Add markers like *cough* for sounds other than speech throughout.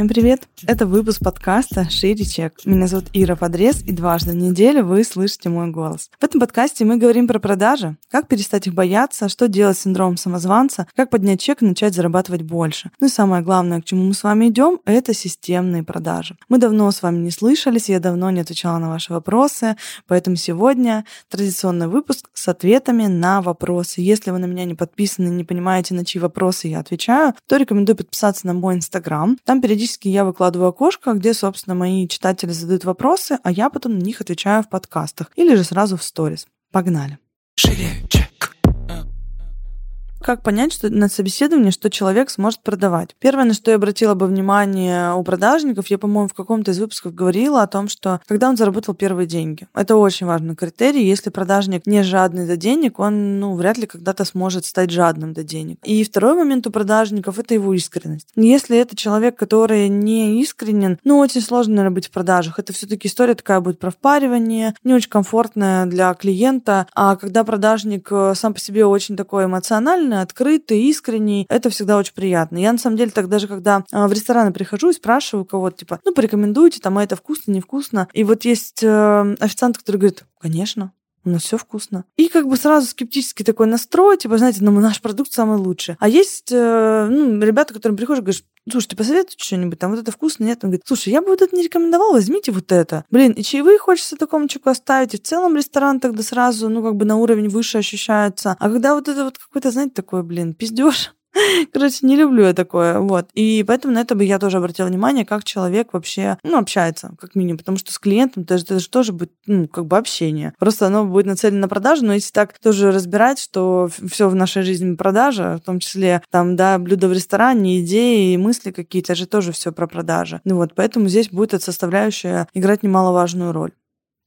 Всем привет! Это выпуск подкаста «Шире чек». Меня зовут Ира Подрез, и дважды в неделю вы слышите мой голос. В этом подкасте мы говорим про продажи, как перестать их бояться, что делать с синдромом самозванца, как поднять чек и начать зарабатывать больше. Ну и самое главное, к чему мы с вами идем, это системные продажи. Мы давно с вами не слышались, я давно не отвечала на ваши вопросы, поэтому сегодня традиционный выпуск с ответами на вопросы. Если вы на меня не подписаны, не понимаете, на чьи вопросы я отвечаю, то рекомендую подписаться на мой инстаграм. Там периодически я выкладываю окошко, где, собственно, мои читатели задают вопросы, а я потом на них отвечаю в подкастах или же сразу в сторис. Погнали. Шире. Как понять что на собеседовании, что человек сможет продавать? Первое, на что я обратила бы внимание у продажников, я, по-моему, в каком-то из выпусков говорила о том, что когда он заработал первые деньги. Это очень важный критерий. Если продажник не жадный до денег, он ну, вряд ли когда-то сможет стать жадным до денег. И второй момент у продажников – это его искренность. Если это человек, который не искренен, ну, очень сложно, наверное, быть в продажах. Это все таки история такая будет про впаривание, не очень комфортная для клиента. А когда продажник э, сам по себе очень такой эмоциональный, открытый, искренний. Это всегда очень приятно. Я на самом деле так даже, когда а, в рестораны прихожу и спрашиваю кого-то, типа, ну, порекомендуйте, там, а это вкусно, невкусно. И вот есть э, официант, который говорит, конечно, у нас все вкусно. И как бы сразу скептический такой настрой, типа, знаете, ну, наш продукт самый лучший. А есть э, ну, ребята, которым приходишь, говоришь, слушай, ты посоветуй что-нибудь, там вот это вкусно, нет? Он говорит, слушай, я бы вот это не рекомендовал, возьмите вот это. Блин, и чаевые хочется такому человеку оставить, и в целом ресторан тогда сразу, ну, как бы на уровень выше ощущается. А когда вот это вот какой-то, знаете, такой, блин, пиздеж, *laughs* Короче, не люблю я такое. Вот. И поэтому на это бы я тоже обратила внимание, как человек вообще, ну, общается, как минимум. Потому что с клиентом это же, это же тоже будет, ну, как бы общение. Просто оно будет нацелено на продажу, но если так тоже разбирать, что все в нашей жизни продажа, в том числе там, да, блюда в ресторане, идеи, мысли какие-то, же тоже все про продажи. Ну вот, поэтому здесь будет эта составляющая играть немаловажную роль.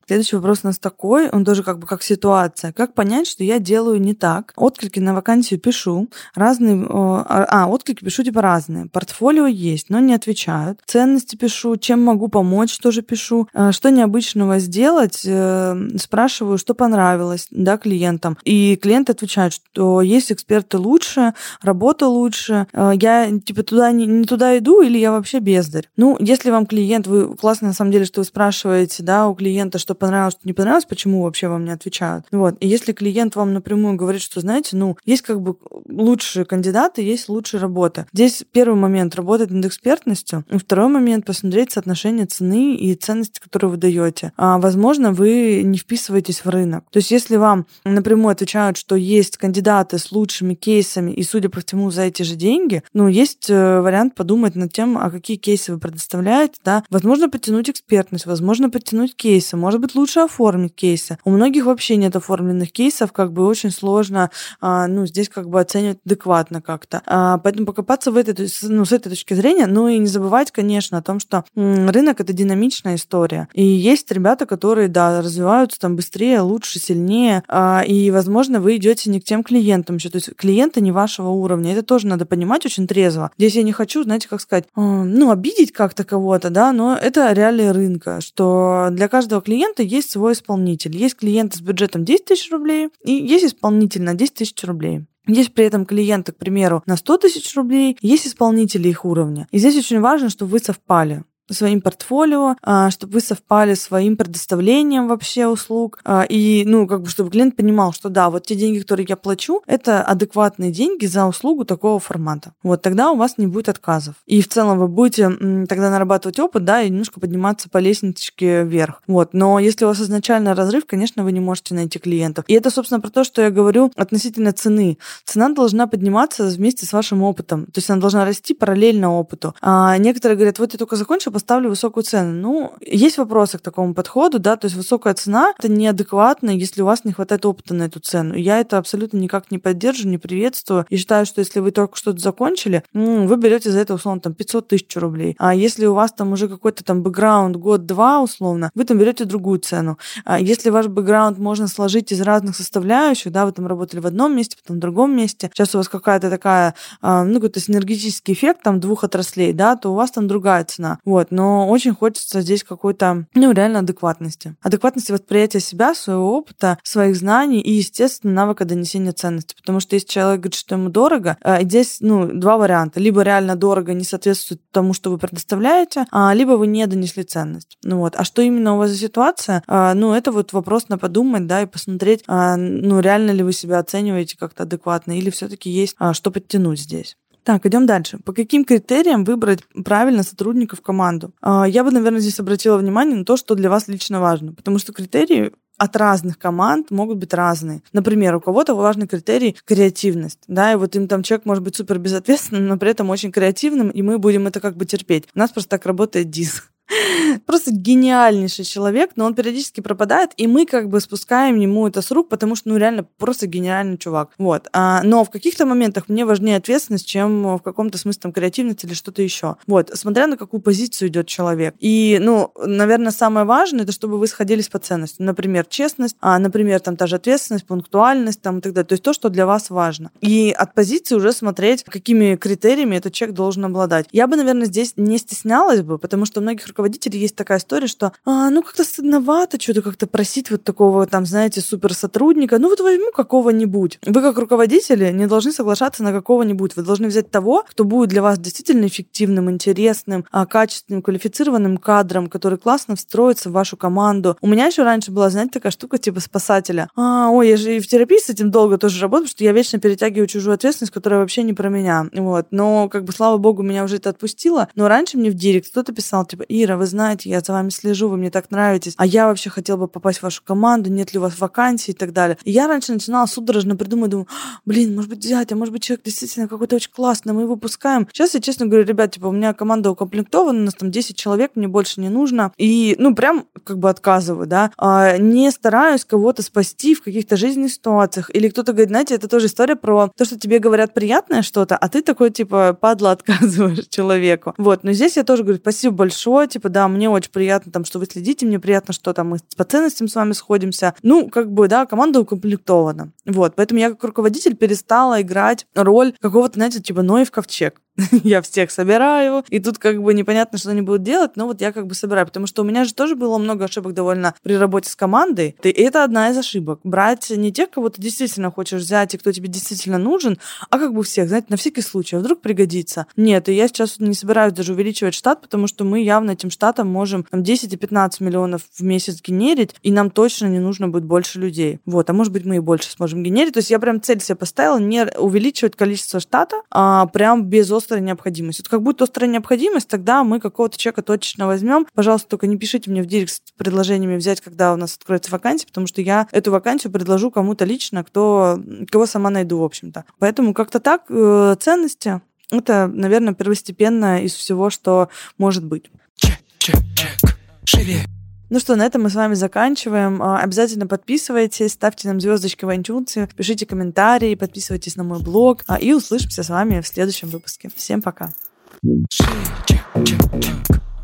Следующий вопрос у нас такой, он тоже как бы как ситуация. Как понять, что я делаю не так? Отклики на вакансию пишу, разные... А, а, отклики пишу типа разные. Портфолио есть, но не отвечают. Ценности пишу, чем могу помочь, тоже пишу. А, что необычного сделать? Э, спрашиваю, что понравилось, да, клиентам. И клиенты отвечают, что есть эксперты лучше, работа лучше, э, я типа туда не туда иду или я вообще бездарь. Ну, если вам клиент, вы классно на самом деле, что вы спрашиваете, да, у клиента, что что понравилось, что не понравилось, почему вообще вам не отвечают. Вот. И если клиент вам напрямую говорит, что, знаете, ну, есть как бы лучшие кандидаты, есть лучшие работы. Здесь первый момент работать над экспертностью, и второй момент посмотреть соотношение цены и ценности, которые вы даете. А, возможно, вы не вписываетесь в рынок. То есть, если вам напрямую отвечают, что есть кандидаты с лучшими кейсами, и, судя по всему, за эти же деньги, ну, есть э, вариант подумать над тем, а какие кейсы вы предоставляете, да. Возможно, подтянуть экспертность, возможно, подтянуть кейсы, может быть, лучше оформить кейсы. У многих вообще нет оформленных кейсов, как бы очень сложно, а, ну, здесь как бы оценивать адекватно как-то. А, поэтому покопаться в этой, ну, с этой точки зрения, ну и не забывать, конечно, о том, что рынок — это динамичная история. И есть ребята, которые, да, развиваются там быстрее, лучше, сильнее, а, и, возможно, вы идете не к тем клиентам еще. То есть клиенты не вашего уровня. Это тоже надо понимать очень трезво. Здесь я не хочу, знаете, как сказать, ну, обидеть как-то кого-то, да, но это реалии рынка, что для каждого клиента клиента есть свой исполнитель. Есть клиенты с бюджетом 10 тысяч рублей и есть исполнитель на 10 тысяч рублей. Есть при этом клиенты, к примеру, на 100 тысяч рублей, есть исполнители их уровня. И здесь очень важно, чтобы вы совпали своим портфолио, а, чтобы вы совпали своим предоставлением вообще услуг, а, и, ну, как бы, чтобы клиент понимал, что да, вот те деньги, которые я плачу, это адекватные деньги за услугу такого формата. Вот тогда у вас не будет отказов. И в целом вы будете тогда нарабатывать опыт, да, и немножко подниматься по лестничке вверх. Вот. Но если у вас изначально разрыв, конечно, вы не можете найти клиентов. И это, собственно, про то, что я говорю относительно цены. Цена должна подниматься вместе с вашим опытом. То есть она должна расти параллельно опыту. А некоторые говорят, вот я только закончил, поставлю высокую цену. Ну, есть вопросы к такому подходу, да, то есть высокая цена — это неадекватно, если у вас не хватает опыта на эту цену. Я это абсолютно никак не поддерживаю, не приветствую. И считаю, что если вы только что-то закончили, вы берете за это, условно, там 500 тысяч рублей. А если у вас там уже какой-то там бэкграунд год-два, условно, вы там берете другую цену. А если ваш бэкграунд можно сложить из разных составляющих, да, вы там работали в одном месте, потом в другом месте, сейчас у вас какая-то такая, а, ну, какой-то синергетический эффект там двух отраслей, да, то у вас там другая цена. Вот. Вот, но очень хочется здесь какой-то, ну, реально адекватности. Адекватности восприятия себя, своего опыта, своих знаний и, естественно, навыка донесения ценности. Потому что если человек говорит, что ему дорого, э, здесь, ну, два варианта. Либо реально дорого не соответствует тому, что вы предоставляете, а, либо вы не донесли ценность. Ну вот. А что именно у вас за ситуация? А, ну, это вот вопрос на подумать, да, и посмотреть, а, ну, реально ли вы себя оцениваете как-то адекватно, или все-таки есть что подтянуть здесь. Так, идем дальше. По каким критериям выбрать правильно сотрудников в команду? Я бы, наверное, здесь обратила внимание на то, что для вас лично важно, потому что критерии от разных команд могут быть разные. Например, у кого-то важный критерий креативность, да, и вот им там человек может быть супер безответственным, но при этом очень креативным, и мы будем это как бы терпеть. У нас просто так работает ДИС. *laughs* Просто гениальнейший человек, но он периодически пропадает, и мы как бы спускаем ему это с рук, потому что, ну, реально просто гениальный чувак. Вот. А, но в каких-то моментах мне важнее ответственность, чем в каком-то смысле там креативность или что-то еще. Вот. Смотря на какую позицию идет человек. И, ну, наверное, самое важное, это чтобы вы сходились по ценностям. Например, честность, а, например, там та же ответственность, пунктуальность там и так далее. То есть то, что для вас важно. И от позиции уже смотреть, какими критериями этот человек должен обладать. Я бы, наверное, здесь не стеснялась бы, потому что у многих руководителей есть такая история, что а, ну как-то стыдновато что-то как-то просить вот такого там, знаете, супер сотрудника. Ну вот возьму какого-нибудь. Вы как руководители не должны соглашаться на какого-нибудь. Вы должны взять того, кто будет для вас действительно эффективным, интересным, а, качественным, квалифицированным кадром, который классно встроится в вашу команду. У меня еще раньше была, знаете, такая штука типа спасателя. А, ой, я же и в терапии с этим долго тоже работаю, потому что я вечно перетягиваю чужую ответственность, которая вообще не про меня. Вот. Но, как бы, слава богу, меня уже это отпустило. Но раньше мне в директ кто-то писал, типа, Ира, вы знаете, я за вами слежу, вы мне так нравитесь, а я вообще хотел бы попасть в вашу команду, нет ли у вас вакансий и так далее. И я раньше начинала судорожно придумывать, думаю, блин, может быть, взять, а может быть, человек действительно какой-то очень классный, мы выпускаем. Сейчас я честно говорю, ребят, типа, у меня команда укомплектована, у нас там 10 человек, мне больше не нужно. И, ну, прям как бы отказываю, да. А, не стараюсь кого-то спасти в каких-то жизненных ситуациях. Или кто-то говорит, знаете, это тоже история про то, что тебе говорят приятное что-то, а ты такой, типа, падла отказываешь *laughs* человеку. Вот, но здесь я тоже говорю, спасибо большое, типа, да, мне очень приятно, там, что вы следите, мне приятно, что там мы по ценностям с вами сходимся. Ну, как бы, да, команда укомплектована. Вот, поэтому я как руководитель перестала играть роль какого-то, знаете, типа Ноев ковчег. *laughs* я всех собираю, и тут как бы непонятно, что они будут делать, но вот я как бы собираю, потому что у меня же тоже было много ошибок довольно при работе с командой, и это одна из ошибок. Брать не тех, кого ты действительно хочешь взять, и кто тебе действительно нужен, а как бы всех, знаете, на всякий случай, а вдруг пригодится. Нет, и я сейчас не собираюсь даже увеличивать штат, потому что мы явно этим штатом можем там, 10 и 15 миллионов в месяц генерить, и нам точно не нужно будет больше людей. Вот, а может быть мы и больше сможем генерить. То есть я прям цель себе поставила не увеличивать количество штата, а прям без острая необходимость. Вот как будет острая необходимость, тогда мы какого-то человека точно возьмем. Пожалуйста, только не пишите мне в директ с предложениями взять, когда у нас откроется вакансия, потому что я эту вакансию предложу кому-то лично, кто, кого сама найду, в общем-то. Поэтому как-то так э, ценности это, наверное, первостепенное из всего, что может быть. Чек, чек, чек. Живее. Ну что, на этом мы с вами заканчиваем. А, обязательно подписывайтесь, ставьте нам звездочки в iTunes, пишите комментарии, подписывайтесь на мой блог. А, и услышимся с вами в следующем выпуске. Всем пока.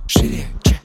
Шире, чек,